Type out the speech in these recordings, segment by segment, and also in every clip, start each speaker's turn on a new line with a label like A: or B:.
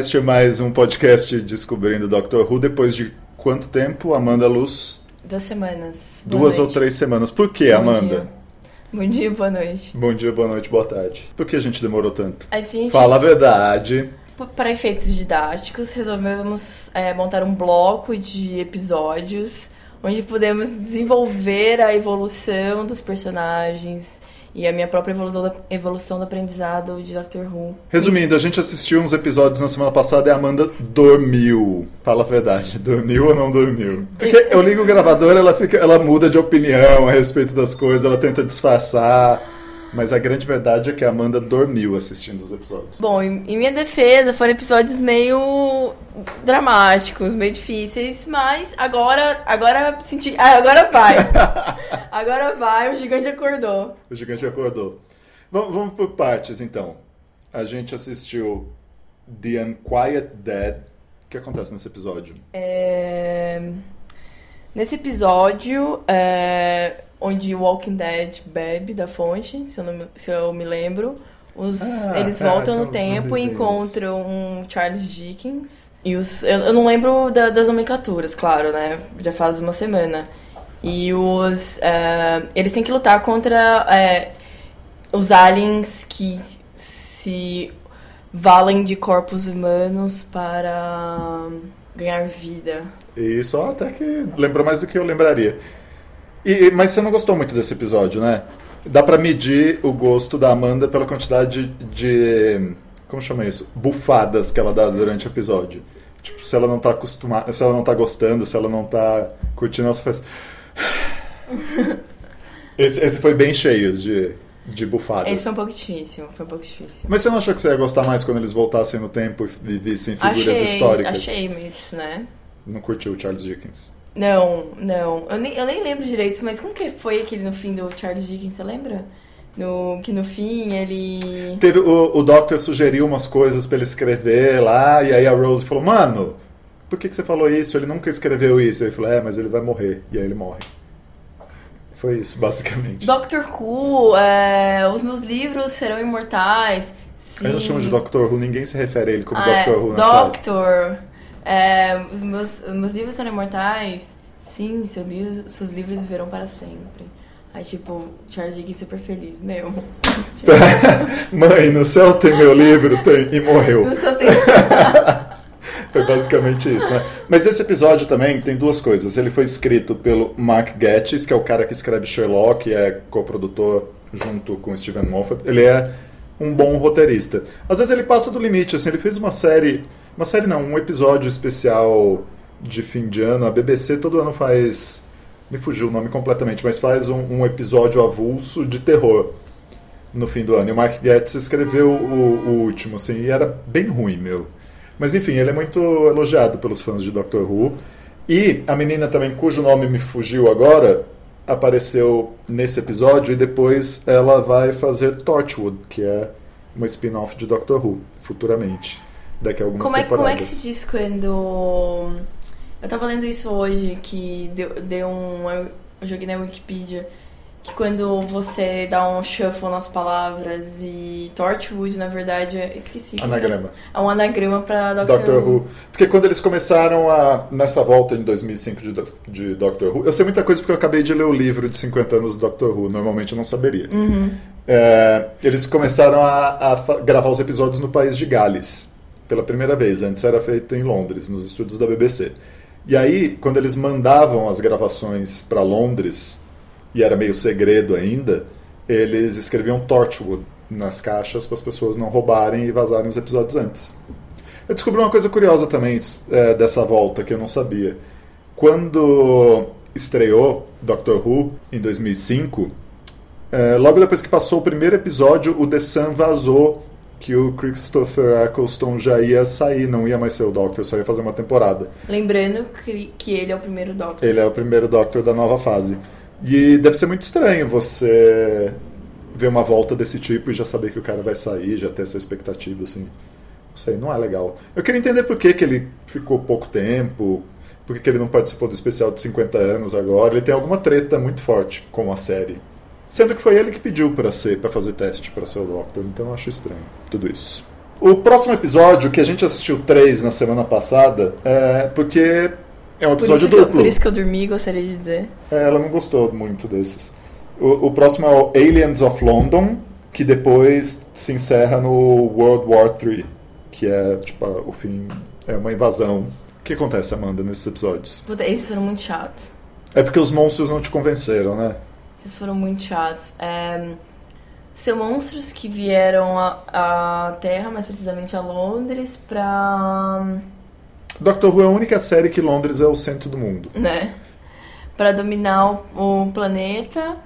A: Este mais um podcast Descobrindo Doctor Who. Depois de quanto tempo, Amanda Luz?
B: Duas semanas.
A: Boa Duas noite. ou três semanas. Por que, Amanda?
B: Dia. Bom dia, boa noite.
A: Bom dia, boa noite, boa tarde. Por que a gente demorou tanto?
B: A gente...
A: Fala a verdade.
B: Para efeitos didáticos, resolvemos é, montar um bloco de episódios onde podemos desenvolver a evolução dos personagens e a minha própria evolução, da, evolução do aprendizado de Doctor Who.
A: Resumindo, a gente assistiu uns episódios na semana passada e a Amanda dormiu. Fala a verdade, dormiu ou não dormiu? Porque eu ligo o gravador, ela fica, ela muda de opinião a respeito das coisas, ela tenta disfarçar. Mas a grande verdade é que a Amanda dormiu assistindo os episódios.
B: Bom, em minha defesa, foram episódios meio dramáticos, meio difíceis, mas agora, agora senti, ah, agora vai. agora vai, o gigante acordou.
A: O gigante acordou. Vamos, vamos por partes então. A gente assistiu The Unquiet Dead. O que acontece nesse episódio?
B: É... Nesse episódio, é onde o Walking Dead bebe da fonte, se eu, não, se eu me lembro. Os, ah, eles tá, voltam no tempo e encontram um Charles Dickens. E os, eu, eu não lembro da, das nomenclaturas, claro, né? Já faz uma semana. E os. Uh, eles têm que lutar contra uh, os aliens que se valem de corpos humanos para ganhar vida.
A: Isso até que lembrou mais do que eu lembraria. E, mas você não gostou muito desse episódio, né? Dá para medir o gosto da Amanda pela quantidade de. Como chama isso? Bufadas que ela dá durante o episódio. Tipo, se ela não tá acostumada. Se ela não tá gostando, se ela não tá curtindo, ela faz. esse, esse foi bem cheio de, de bufadas.
B: Esse foi um pouco difícil, foi um pouco difícil.
A: Mas você não achou que você ia gostar mais quando eles voltassem no tempo e vissem figuras
B: achei,
A: históricas?
B: Achei, mas, né?
A: Não curtiu o Charles Dickens?
B: Não, não. Eu nem, eu nem lembro direito, mas como que foi aquele no fim do Charles Dickens, você lembra? No, que no fim ele.
A: Teve, o, o Doctor sugeriu umas coisas para ele escrever lá, e aí a Rose falou: Mano, por que, que você falou isso? Ele nunca escreveu isso. Ele falou: É, mas ele vai morrer. E aí ele morre. Foi isso, basicamente.
B: Doctor Who, é, os meus livros serão imortais. Sim.
A: Eu não chamo de Doctor Who, ninguém se refere a ele como ah, Doctor Who
B: na Doctor. Série. É, os meus, os meus livros são imortais? Sim, seu livro, seus livros viverão para sempre. Aí, tipo, Charles Dickens super feliz, meu.
A: Mãe, no céu tem meu livro, tem, e morreu.
B: No céu tem.
A: foi basicamente isso, né? Mas esse episódio também tem duas coisas. Ele foi escrito pelo Mark Gatiss, que é o cara que escreve Sherlock, é coprodutor junto com Steven Moffat. Ele é um bom roteirista. Às vezes ele passa do limite, assim, ele fez uma série uma série não, um episódio especial de fim de ano. A BBC todo ano faz. Me fugiu o nome completamente, mas faz um, um episódio avulso de terror no fim do ano. E o Mark Getz escreveu o, o, último, assim, e era bem ruim, meu. Mas enfim, ele é muito elogiado pelos fãs de Doctor Who. E a menina também, cujo nome me fugiu agora, apareceu nesse episódio e depois ela vai fazer Torchwood, que é uma spin-off de Doctor Who, futuramente daqui a algumas
B: como é,
A: temporadas.
B: Como é que se diz quando... Eu tava lendo isso hoje, que deu, deu um... Eu joguei na Wikipedia que quando você dá um shuffle nas palavras e Torchwood, na verdade, é... esqueci.
A: É. Anagrama.
B: É um anagrama pra Doctor,
A: Doctor Who. Who. Porque quando eles começaram a, nessa volta em 2005 de, de Doctor Who, eu sei muita coisa porque eu acabei de ler o livro de 50 anos do Doctor Who, normalmente eu não saberia.
B: Uhum.
A: É, eles começaram a, a gravar os episódios no país de Gales pela primeira vez. Antes era feito em Londres, nos estúdios da BBC. E aí, quando eles mandavam as gravações para Londres, e era meio segredo ainda, eles escreviam Torchwood nas caixas para as pessoas não roubarem e vazarem os episódios antes. Eu descobri uma coisa curiosa também é, dessa volta que eu não sabia. Quando estreou Doctor Who em 2005, é, logo depois que passou o primeiro episódio, o The Sun vazou que o Christopher Eccleston já ia sair, não ia mais ser o Doctor, só ia fazer uma temporada.
B: Lembrando que, que ele é o primeiro Doctor.
A: Ele é o primeiro Doctor da nova fase. E deve ser muito estranho você ver uma volta desse tipo e já saber que o cara vai sair, já ter essa expectativa, assim. Não sei, não é legal. Eu queria entender por que, que ele ficou pouco tempo, por que, que ele não participou do especial de 50 anos agora. Ele tem alguma treta muito forte com a série. Sendo que foi ele que pediu para ser, para fazer teste para ser o Doctor, então eu acho estranho tudo isso. O próximo episódio, que a gente assistiu três na semana passada, é porque é um episódio
B: por
A: duplo.
B: Eu, por isso que eu dormi, gostaria de dizer.
A: É, ela não gostou muito desses. O, o, próximo é o Aliens of London, que depois se encerra no World War III, que é tipo o fim, é uma invasão. O que acontece, Amanda, nesses episódios?
B: Puta, esses foram muito chatos.
A: É porque os monstros não te convenceram, né?
B: Esses foram muito chatos. É, são monstros que vieram à Terra, mais precisamente a Londres, pra.
A: Doctor Who é a única série que Londres é o centro do mundo.
B: Né? Pra dominar o, o planeta.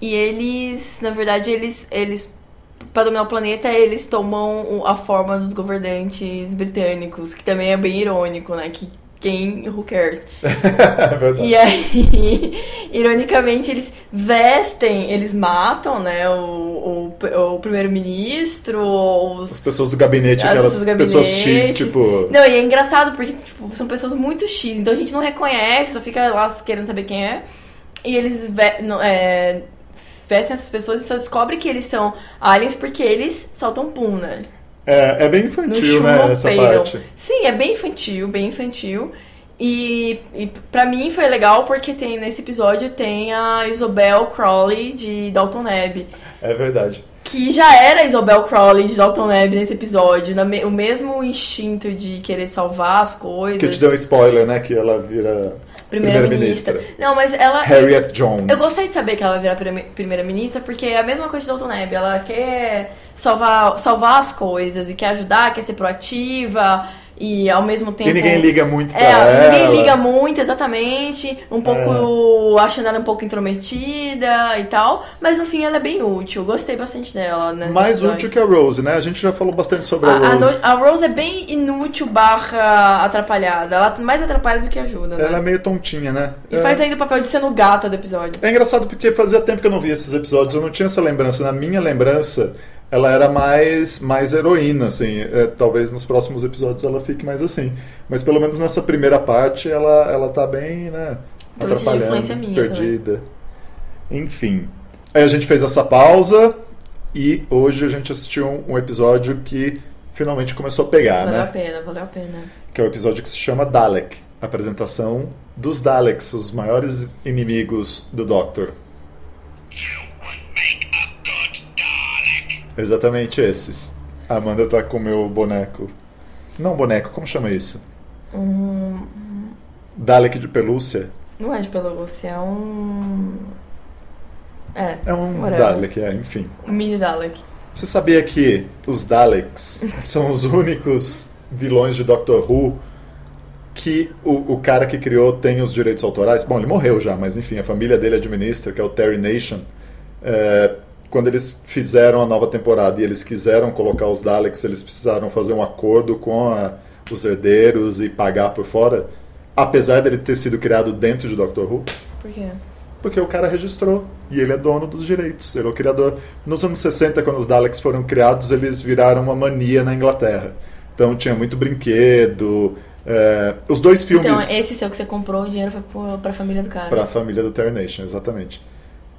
B: E eles, na verdade, eles, eles para dominar o planeta, eles tomam a forma dos governantes britânicos, que também é bem irônico, né? Que quem, who cares? é e aí, ironicamente, eles vestem, eles matam, né, o, o, o primeiro-ministro,
A: as pessoas do gabinete, aquelas pessoas X, tipo...
B: Não, e é engraçado porque, tipo, são pessoas muito X, então a gente não reconhece, só fica lá querendo saber quem é. E eles é, vestem essas pessoas e só descobre que eles são aliens porque eles soltam pum, né?
A: É, é bem infantil, né, essa parte.
B: Sim, é bem infantil, bem infantil. E, e para mim foi legal porque tem nesse episódio tem a Isobel Crowley de Dalton Neb.
A: É verdade.
B: Que já era a Isobel Crowley de Dalton Neb nesse episódio. o mesmo instinto de querer salvar as coisas.
A: Que te deu um spoiler, né? Que ela vira primeira-ministra.
B: Primeira não, mas ela.
A: Harriet Jones.
B: Eu gostei de saber que ela vira primeira-ministra, porque é a mesma coisa de Dalton Neb. Ela quer salvar, salvar as coisas e quer ajudar, quer ser proativa e ao mesmo tempo.
A: E ninguém liga muito pra
B: é,
A: ela.
B: Ninguém liga muito, exatamente. Um pouco. É. achando ela um pouco intrometida e tal. Mas no fim ela é bem útil. Gostei bastante dela, né?
A: Mais útil que a Rose, né? A gente já falou bastante sobre a, a Rose.
B: A, a, Rose é bem inútil barra atrapalhada. Ela mais atrapalha do que ajuda, né?
A: Ela é meio tontinha, né?
B: E é. faz ainda o papel de sendo gata do episódio.
A: É engraçado porque fazia tempo que eu não via esses episódios. Eu não tinha essa lembrança. Na minha lembrança ela era mais, mais heroína, assim. É, talvez nos próximos episódios ela fique mais assim. Mas pelo menos nessa primeira parte ela, ela tá bem, né? atrapalhando, minha perdida. Também. Enfim. Aí a gente fez essa pausa e hoje a gente assistiu um, um episódio que finalmente começou a pegar,
B: valeu
A: né?
B: Valeu a pena, valeu a pena.
A: Que é o episódio que se chama Dalek. Apresentação dos Daleks, os maiores inimigos do Doctor. Exatamente esses. A Amanda tá com o meu boneco. Não boneco, como chama isso?
B: Um...
A: Dalek de pelúcia?
B: Não é de pelúcia, é um. É.
A: É um whatever. Dalek, é, enfim.
B: Um mini Dalek.
A: Você sabia que os Daleks são os únicos vilões de Doctor Who que o, o cara que criou tem os direitos autorais? Bom, ele morreu já, mas enfim, a família dele administra, que é o Terry Nation. É, quando eles fizeram a nova temporada e eles quiseram colocar os Daleks, eles precisaram fazer um acordo com a, os herdeiros e pagar por fora, apesar dele ter sido criado dentro de Doctor Who.
B: Por quê?
A: Porque o cara registrou e ele é dono dos direitos. Ele é o criador. Nos anos 60, quando os Daleks foram criados, eles viraram uma mania na Inglaterra. Então tinha muito brinquedo. É, os dois filmes. Então,
B: esse seu que você comprou, o dinheiro foi para a família do cara.
A: Para a família do Terry Nation, exatamente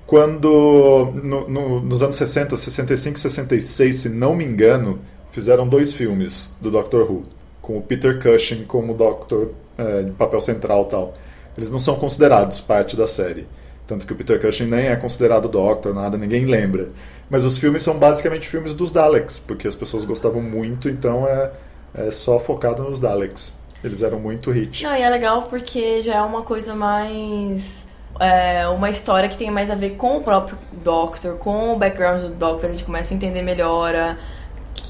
A: quando no, no, nos anos 60, 65 66, se não me engano, fizeram dois filmes do Doctor Who, com o Peter Cushing como Doctor é, papel central tal. Eles não são considerados parte da série. Tanto que o Peter Cushing nem é considerado Doctor, nada, ninguém lembra. Mas os filmes são basicamente filmes dos Daleks, porque as pessoas gostavam muito, então é, é só focado nos Daleks. Eles eram muito hit.
B: Não, e é legal porque já é uma coisa mais é, uma história que tem mais a ver com o próprio Doctor, com o background do Doctor, a gente começa a entender melhor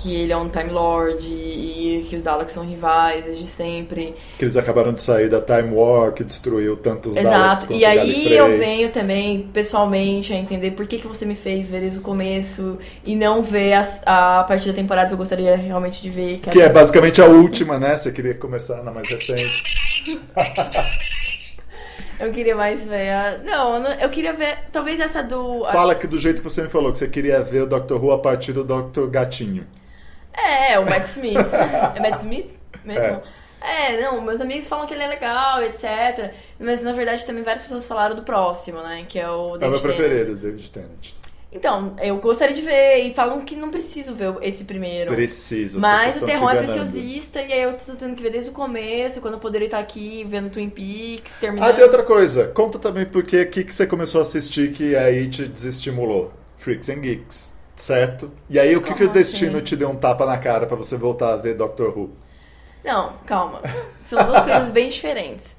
B: que ele é um Time Lord e que os Daleks são rivais desde sempre.
A: Que eles acabaram de sair da Time War, que destruiu tantos
B: Exato.
A: Daleks. Exato,
B: e aí eu venho também, pessoalmente, a entender por que, que você me fez ver desde o começo e não ver a, a partir da temporada que eu gostaria realmente de ver.
A: Que, que é basicamente a última, né? Você queria começar na mais recente.
B: Eu queria mais ver a... Não, eu queria ver. Talvez essa do.
A: Fala que do jeito que você me falou, que você queria ver o Dr. Who a partir do Dr. Gatinho.
B: É, o Matt Smith. é Matt Smith mesmo? É. É, não, meus amigos falam que ele é legal, etc. Mas na verdade também várias pessoas falaram do próximo, né? Que é o
A: David É o meu preferido, David Tennant.
B: Então, eu gostaria de ver, e falam que não preciso ver esse primeiro.
A: Precisa.
B: Mas o terror é preciosista, e aí eu tô tendo que ver desde o começo, quando eu poderia estar aqui vendo Twin Peaks, terminando.
A: Ah, tem outra coisa. Conta também por que que você começou a assistir que aí te desestimulou. Freaks and Geeks, certo? E aí o que, que o destino assim? te deu um tapa na cara para você voltar a ver Doctor Who?
B: Não, calma. São duas coisas bem diferentes.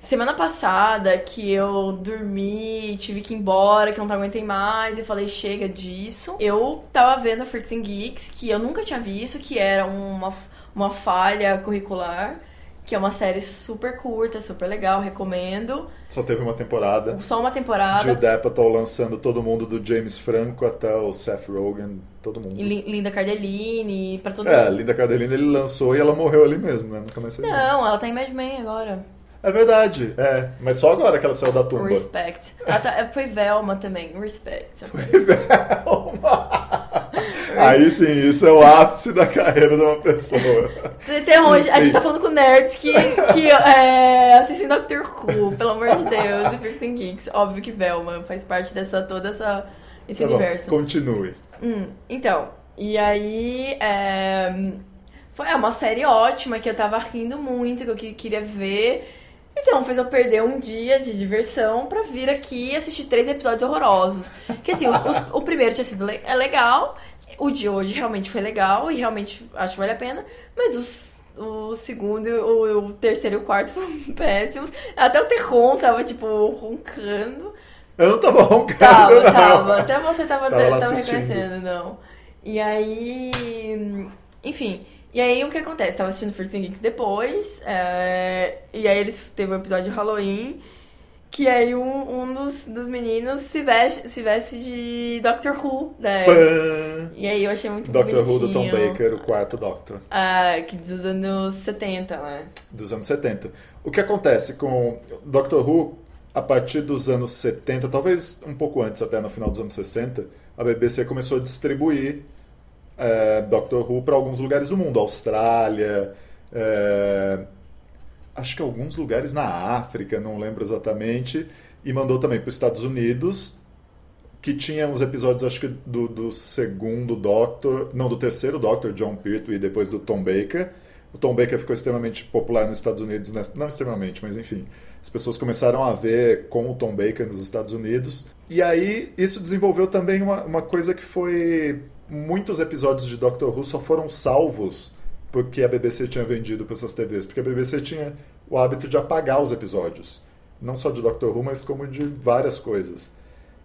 B: Semana passada que eu dormi, tive que ir embora, que eu não aguentei mais, e falei, chega disso. Eu tava vendo Freaks and Geeks, que eu nunca tinha visto, que era uma, uma falha curricular, que é uma série super curta, super legal, recomendo.
A: Só teve uma temporada.
B: Só uma temporada.
A: Judd Apatow lançando todo mundo, do James Franco até o Seth Rogen, todo mundo.
B: Linda Cardellini, pra todo
A: é,
B: mundo.
A: É, Linda Cardellini ele lançou e ela morreu ali mesmo, né? Nunca mais fez
B: Não,
A: nada.
B: ela tá em Mad Men agora.
A: É verdade, é. Mas só agora que ela saiu da tumba.
B: Respect. Tá, foi Velma também, Respect.
A: Foi Velma. Aí sim, isso é o ápice da carreira de uma pessoa.
B: Terror, a gente tá falando com nerds que, que é, assistem Doctor Who, pelo amor de Deus, e and Geeks. Óbvio que Velma faz parte dessa, toda essa, esse tá universo.
A: Bom, continue.
B: Hum, então, e aí... É, foi é uma série ótima, que eu tava rindo muito, que eu queria ver... Então, fez eu perder um dia de diversão pra vir aqui e assistir três episódios horrorosos. Que assim, o, o, o primeiro tinha sido le é legal, o de hoje realmente foi legal e realmente acho que vale a pena, mas os o segundo, o, o terceiro e o quarto foram péssimos. Até o Terron tava, tipo, roncando.
A: Eu não tava roncando,
B: tava,
A: não.
B: Tava, Até você tava,
A: tava,
B: tava reconhecendo, não. E aí... Enfim... E aí o que acontece? Tava assistindo Freaks and Geeks depois, é... e aí eles teve um episódio de Halloween, que aí um, um dos, dos meninos se veste, se veste de Doctor Who, né? E aí eu achei muito
A: Doctor. Who do Tom Baker, o quarto Doctor.
B: Ah, que dos anos 70, né?
A: Dos anos 70. O que acontece com Doctor Who, a partir dos anos 70, talvez um pouco antes, até no final dos anos 60, a BBC começou a distribuir é, Doctor Who para alguns lugares do mundo, Austrália, é, acho que alguns lugares na África, não lembro exatamente, e mandou também para os Estados Unidos, que tinha uns episódios, acho que do, do segundo Doctor, não, do terceiro Doctor, John Pertwee, e depois do Tom Baker. O Tom Baker ficou extremamente popular nos Estados Unidos, né? não extremamente, mas enfim. As pessoas começaram a ver com o Tom Baker nos Estados Unidos. E aí isso desenvolveu também uma, uma coisa que foi muitos episódios de Doctor Who só foram salvos porque a BBC tinha vendido para essas TVs, porque a BBC tinha o hábito de apagar os episódios, não só de Doctor Who, mas como de várias coisas.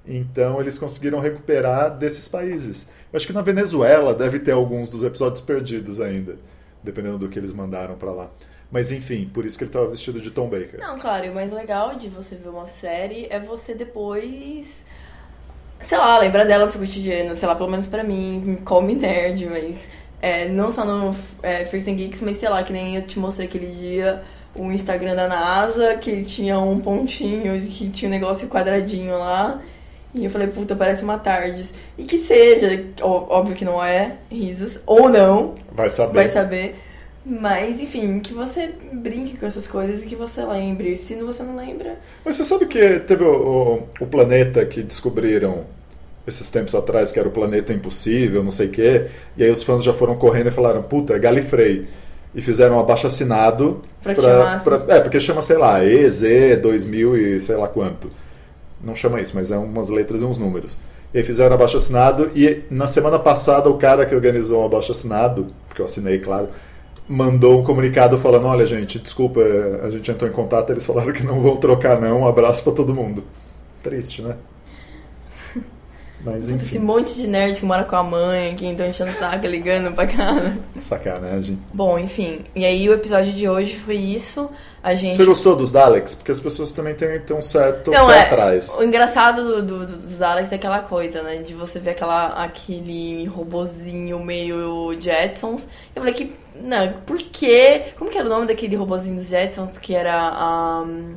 A: Então eles conseguiram recuperar desses países. Eu acho que na Venezuela deve ter alguns dos episódios perdidos ainda, dependendo do que eles mandaram para lá. Mas enfim, por isso que ele estava vestido de Tom Baker.
B: Não, claro, e o mais legal de você ver uma série é você depois sei lá, lembrar dela no seu cotidiano, sei lá, pelo menos pra mim, come nerd, mas é, não só no é, Freaks and Geeks, mas sei lá, que nem eu te mostrei aquele dia o Instagram da NASA, que tinha um pontinho, que tinha um negócio quadradinho lá. E eu falei, puta, parece uma Tardes. E que seja, óbvio que não é, risos, ou não.
A: Vai saber.
B: Vai saber. Mas, enfim, que você brinque com essas coisas e que você lembre. Se você não lembra.
A: Mas você sabe que teve o, o, o planeta que descobriram esses tempos atrás, que era o planeta impossível, não sei o quê. E aí os fãs já foram correndo e falaram: puta, é Galifrey. E fizeram um abaixo assinado.
B: Pra, pra,
A: pra, É, porque chama, sei lá, EZ 2000 e sei lá quanto. Não chama isso, mas é umas letras e uns números. E aí fizeram um abaixo assinado. E na semana passada, o cara que organizou o abaixo assinado, porque eu assinei, claro mandou um comunicado falando: olha, gente, desculpa, a gente entrou em contato, eles falaram que não vão trocar, não. Um abraço para todo mundo. Triste, né? Mas enfim.
B: Esse monte de nerd que mora com a mãe, que estão enchendo o saco, ligando pra cara.
A: Sacanagem.
B: Bom, enfim. E aí o episódio de hoje foi isso. A gente...
A: Você gostou dos Daleks? Porque as pessoas também têm, têm um certo
B: Não,
A: pé
B: é,
A: atrás.
B: O engraçado do, do, dos Daleks é aquela coisa, né? De você ver aquela, aquele robozinho meio Jetsons. Eu falei que. Não, por quê? Como que era o nome daquele robozinho dos Jetsons que era. Um,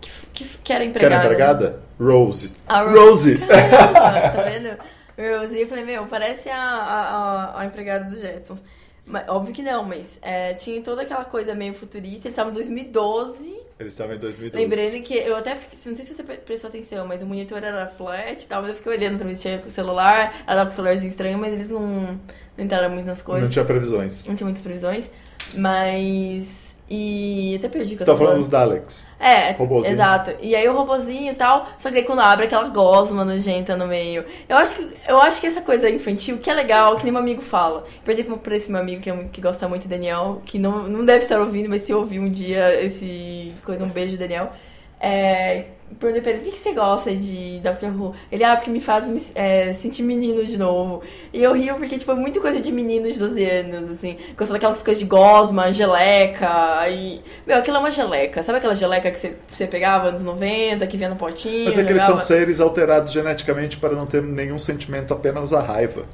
B: que, que, que era empregada?
A: Que era empregada? Rose.
B: A
A: Rose!
B: Caramba, tá vendo? Rose. E eu falei, meu, parece a, a, a empregada dos Jetsons. Mas, óbvio que não, mas é, tinha toda aquela coisa meio futurista. Eles estavam em 2012.
A: Eles estavam em 2012.
B: Lembrando que eu até fiquei, não sei se você prestou atenção, mas o monitor era flat e tal, mas eu fiquei olhando pra ver se tinha celular, ela tava com o celularzinho estranho, mas eles não, não entraram muito nas coisas.
A: Não tinha previsões.
B: Não tinha muitas previsões, mas e até perdi
A: que Você tá falando dos Daleks.
B: É, robozinho. exato. E aí o robozinho e tal, só que daí quando abre aquela gosma nojenta no meio. Eu acho que eu acho que essa coisa infantil, que é legal, que nem meu amigo fala. Perdi pra esse meu amigo que, é, que gosta muito de Daniel, que não, não deve estar ouvindo, mas se ouvir um dia esse coisa, um beijo, Daniel. É, perguntei pra ele, por que, você gosta de Doctor Who? Ele, ah, porque me faz me, é, sentir menino de novo. E eu rio porque, tipo, é muita coisa de menino de 12 anos, assim. Gostando daquelas coisas de gosma, geleca e... Meu, aquilo é uma geleca. Sabe aquela geleca que você, você pegava anos 90, que vinha no potinho?
A: Mas é que eles são seres alterados geneticamente para não ter nenhum sentimento, apenas a raiva.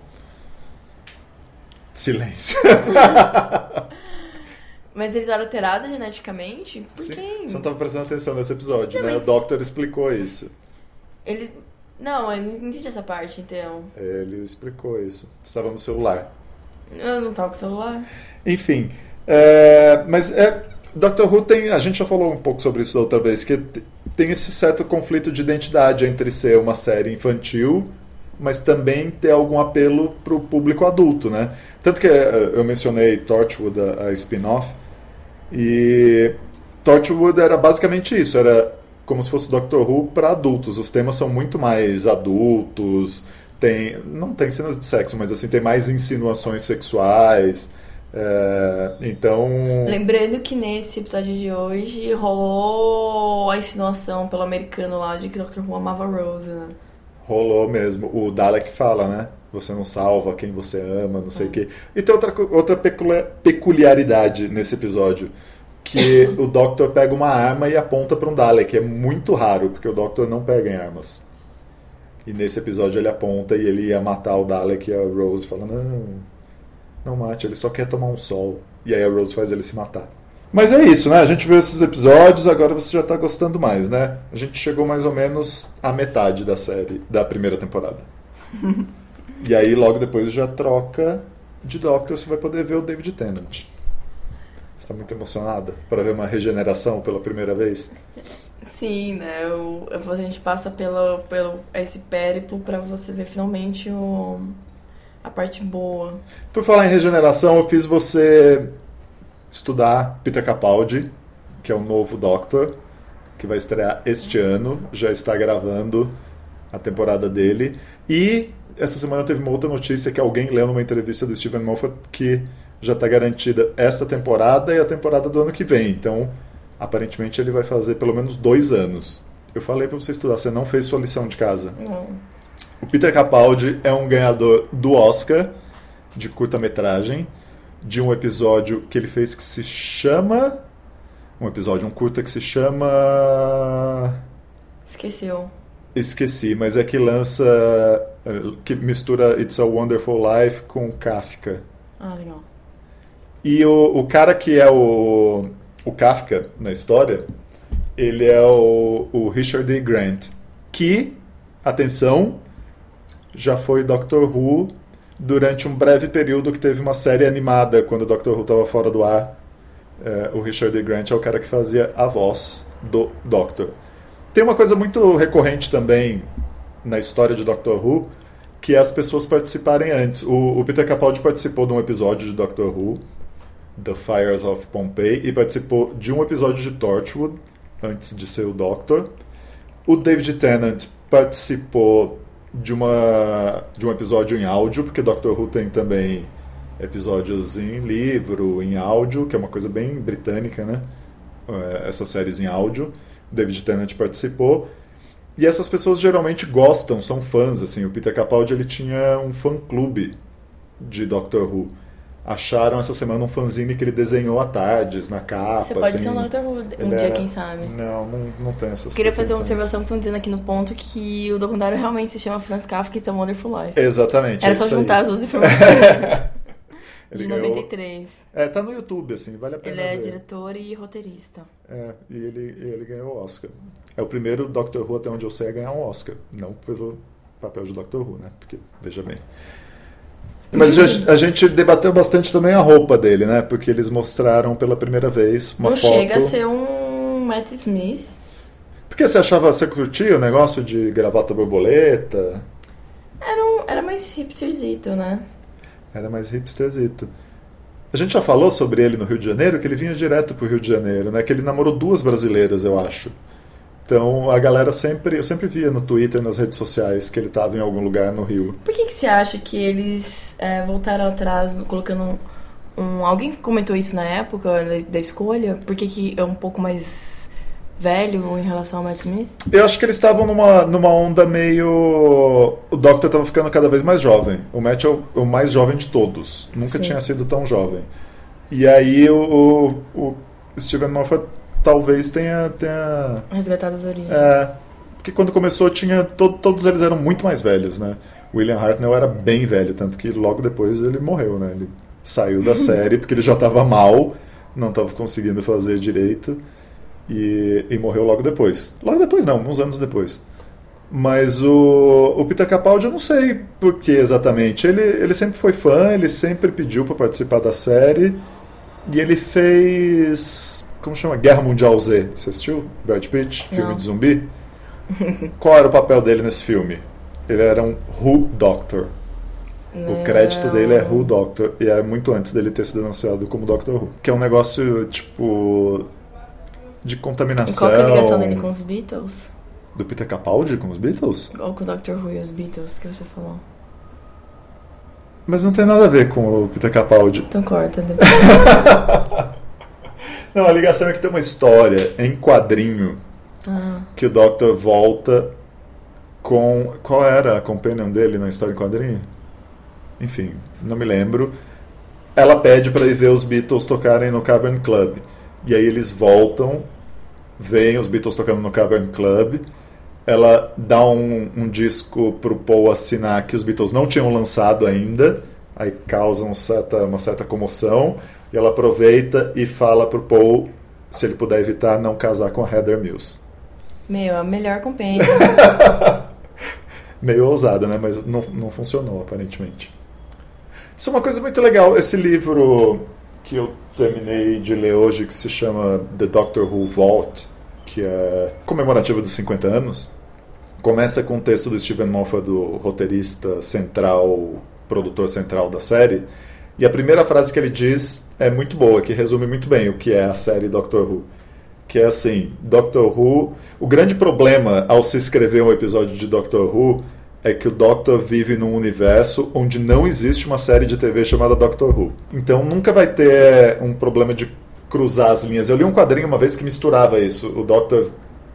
A: Silêncio.
B: Mas eles eram alterados geneticamente? Por
A: Sim.
B: quem?
A: Você não estava prestando atenção nesse episódio, não, né? Mas... O Doctor explicou isso.
B: Eles. Não, eu não entendi essa parte, então.
A: Ele explicou isso. Você estava no celular.
B: Eu não estava com o celular.
A: Enfim. É... Mas é. Doctor Who tem. A gente já falou um pouco sobre isso da outra vez, que tem esse certo conflito de identidade entre ser uma série infantil mas também ter algum apelo para o público adulto, né? Tanto que é, eu mencionei Torchwood, a, a spin-off, e Torchwood era basicamente isso, era como se fosse Doctor Who para adultos. Os temas são muito mais adultos, tem não tem cenas de sexo, mas assim tem mais insinuações sexuais. É, então.
B: Lembrando que nesse episódio de hoje rolou a insinuação pelo americano lá de que Dr. Who amava Rose, né?
A: Rolou mesmo. O Dalek fala, né? Você não salva quem você ama, não sei o quê. E tem outra, outra peculiaridade nesse episódio. Que o Doctor pega uma arma e aponta para um Dalek. É muito raro, porque o Doctor não pega em armas. E nesse episódio ele aponta e ele ia matar o Dalek e a Rose fala: Não, não mate, ele só quer tomar um sol. E aí a Rose faz ele se matar. Mas é isso, né? A gente viu esses episódios, agora você já está gostando mais, né? A gente chegou mais ou menos à metade da série, da primeira temporada. e aí logo depois já troca de Doctor, você vai poder ver o David Tennant. Você está muito emocionada para ver uma regeneração pela primeira vez?
B: Sim, né? O, a gente passa pelo, pelo esse périplo para você ver finalmente o, a parte boa.
A: Por falar em regeneração, eu fiz você estudar Peter Capaldi, que é o novo Doctor, que vai estrear este ano, já está gravando a temporada dele. E essa semana teve uma outra notícia que alguém leu numa entrevista do Steven Moffat que já está garantida esta temporada e a temporada do ano que vem. Então, aparentemente ele vai fazer pelo menos dois anos. Eu falei para você estudar, você não fez sua lição de casa.
B: Não.
A: O Peter Capaldi é um ganhador do Oscar de curta-metragem de um episódio que ele fez que se chama. Um episódio, um curta que se chama.
B: Esqueceu.
A: Esqueci, mas é que lança. que mistura It's a Wonderful Life com Kafka.
B: Ah, legal.
A: E o, o cara que é o, o Kafka na história, ele é o, o Richard D. Grant, que, atenção, já foi Doctor Who durante um breve período que teve uma série animada quando o Doctor Who estava fora do ar. É, o Richard D. Grant é o cara que fazia a voz do Doctor. Tem uma coisa muito recorrente também na história de Doctor Who, que é as pessoas participarem antes. O, o Peter Capaldi participou de um episódio de Doctor Who, The Fires of Pompeii, e participou de um episódio de Torchwood, antes de ser o Doctor. O David Tennant participou de, uma, de um episódio em áudio, porque Doctor Who tem também episódios em livro, em áudio, que é uma coisa bem britânica, né? É, essas séries em áudio. David Tennant participou. E essas pessoas geralmente gostam, são fãs, assim. O Peter Capaldi, ele tinha um fã-clube de Doctor Who acharam essa semana um fanzine que ele desenhou à tardes, na capa.
B: Você pode
A: assim,
B: ser um Doctor Who um dia, era... quem sabe.
A: Não, não, não tem essas
B: Queria fazer uma observação que estão dizendo aqui no ponto que o documentário realmente se chama Franz Kafka It's a Wonderful Life.
A: Exatamente.
B: Era
A: é
B: só juntar
A: aí.
B: as duas informações.
A: Ele
B: de
A: ganhou...
B: 93.
A: É, tá no YouTube, assim, vale a pena
B: Ele é
A: ver.
B: diretor e roteirista.
A: É, e ele, ele ganhou o Oscar. É o primeiro Doctor Who, até onde eu sei, a ganhar um Oscar. Não pelo papel de Doctor Who, né? Porque, veja bem. Mas a, gente debateu bastante também a roupa dele, né? Porque eles mostraram pela primeira vez uma
B: Não
A: foto.
B: chega a ser um Matt Smith.
A: Por que você achava, você curtia o negócio de gravata borboleta?
B: Era, um, era mais hipsterzito, né?
A: Era mais hipsterzito. A gente já falou sobre ele no Rio de Janeiro, que ele vinha direto pro Rio de Janeiro, né? Que ele namorou duas brasileiras, eu acho. Então a galera sempre, eu sempre via no Twitter, nas redes sociais, que ele estava em algum lugar no Rio.
B: Por que, que você acha que eles é, voltaram atrás colocando um, um, Alguém comentou isso na época da escolha? Por que, que é um pouco mais velho em relação ao Matt Smith?
A: Eu acho que eles estavam numa, numa onda meio. O Doctor estava ficando cada vez mais jovem. O Matt é o, o mais jovem de todos. Nunca Sim. tinha sido tão jovem. E aí o, o, o Steven Moffat talvez tenha. tenha
B: Resgatado as origens.
A: É. Porque quando começou, tinha. To, todos eles eram muito mais velhos, né? William Hartnell era bem velho, tanto que logo depois ele morreu, né? Ele saiu da série porque ele já estava mal, não estava conseguindo fazer direito e, e morreu logo depois. Logo depois não, uns anos depois. Mas o, o Peter Capaldi eu não sei por que exatamente. Ele, ele sempre foi fã, ele sempre pediu para participar da série e ele fez como chama? Guerra Mundial Z. Você assistiu? Brad Pitt, filme Não. de zumbi? Qual era o papel dele nesse filme? Ele era um Who Doctor. Não. O crédito dele é Who Doctor e era muito antes dele ter sido anunciado como Doctor Who. Que é um negócio, tipo, de contaminação.
B: E qual é a ligação dele com os Beatles?
A: Do Peter Capaldi com os Beatles?
B: Ou com o Doctor Who e os Beatles que você falou?
A: Mas não tem nada a ver com o Peter Capaldi.
B: Então corta depois.
A: Não, a ligação é que tem uma história em quadrinho
B: ah.
A: que o Doctor volta com. Qual era a companion dele na história em quadrinho? Enfim, não me lembro. Ela pede para ir ver os Beatles tocarem no Cavern Club. E aí eles voltam, veem os Beatles tocando no Cavern Club. Ela dá um, um disco pro Paul assinar que os Beatles não tinham lançado ainda. Aí causa um certa, uma certa comoção. E ela aproveita e fala pro Paul, se ele puder evitar, não casar com a Heather Mills.
B: Meu, a melhor companhia.
A: Meio ousada, né? Mas não, não funcionou, aparentemente. Isso é uma coisa muito legal. Esse livro que eu terminei de ler hoje, que se chama The Doctor Who Vault, que é comemorativo dos 50 anos, começa com o texto do Steven Moffat, do roteirista central, produtor central da série, e a primeira frase que ele diz é muito boa, que resume muito bem o que é a série Doctor Who. Que é assim, Doctor Who... O grande problema ao se escrever um episódio de Doctor Who é que o Doctor vive num universo onde não existe uma série de TV chamada Doctor Who. Então nunca vai ter um problema de cruzar as linhas. Eu li um quadrinho uma vez que misturava isso. O Doctor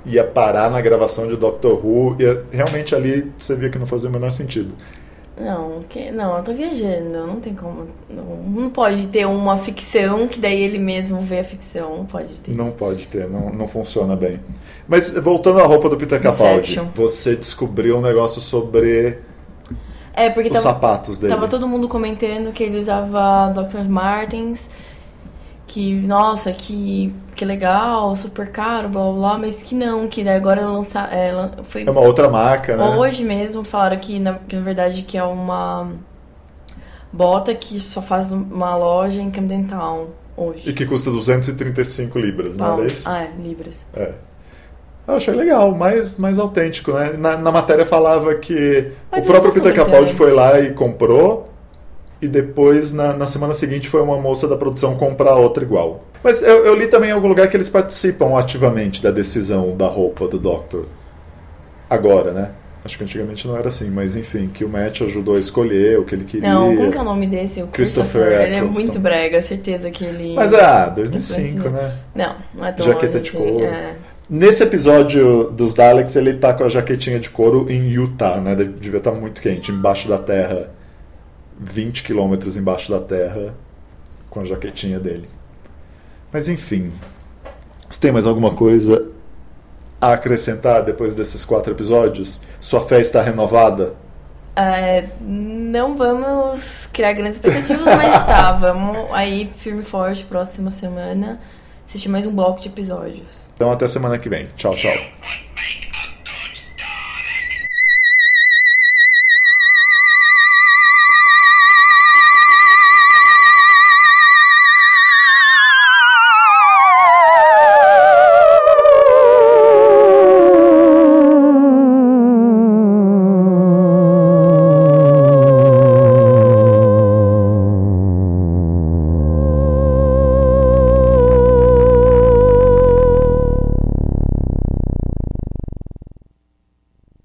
A: ia parar na gravação de Doctor Who e realmente ali você via que não fazia o menor sentido.
B: Não, que, não, eu tô viajando, não tem como. Não, não pode ter uma ficção que daí ele mesmo vê a ficção, não pode ter.
A: Não isso. pode ter, não, não funciona bem. Mas voltando à roupa do Peter Capaldi, você descobriu um negócio sobre
B: é, porque
A: os
B: tava,
A: sapatos dele.
B: Tava todo mundo comentando que ele usava Dr. Martens que, nossa, que, que legal, super caro, blá blá blá, mas que não, que agora lançar. É, foi,
A: é uma outra marca, né?
B: Hoje mesmo falaram que na, que, na verdade, que é uma bota que só faz uma loja em Camden Town hoje.
A: E que custa 235 libras, não é isso?
B: Ah, é, libras.
A: É. Eu achei legal, mais, mais autêntico, né? Na, na matéria falava que Mas o próprio Peter Capaldi foi lá e comprou, e depois na, na semana seguinte foi uma moça da produção comprar outra igual. Mas eu, eu, li também em algum lugar que eles participam ativamente da decisão da roupa do Doctor. Agora, né? Acho que antigamente não era assim, mas enfim, que o Matt ajudou a escolher o que ele queria.
B: Não, como que é o nome desse? O Christopher, Christopher Ele é muito brega, certeza que ele.
A: Mas ah, 2005, né?
B: Não, não é tão
A: Jaqueta de
B: assim,
A: couro.
B: É.
A: Nesse episódio dos Daleks, ele tá com a jaquetinha de couro em Utah, né? Devia estar tá muito quente, embaixo da terra 20 quilômetros embaixo da terra com a jaquetinha dele. Mas enfim, você tem mais alguma coisa a acrescentar depois desses quatro episódios? Sua fé está renovada?
B: É, não vamos criar grandes expectativas, mas está. Vamos aí, firme e forte, próxima semana, assistir mais um bloco de episódios.
A: Então até semana que vem. Tchau, tchau.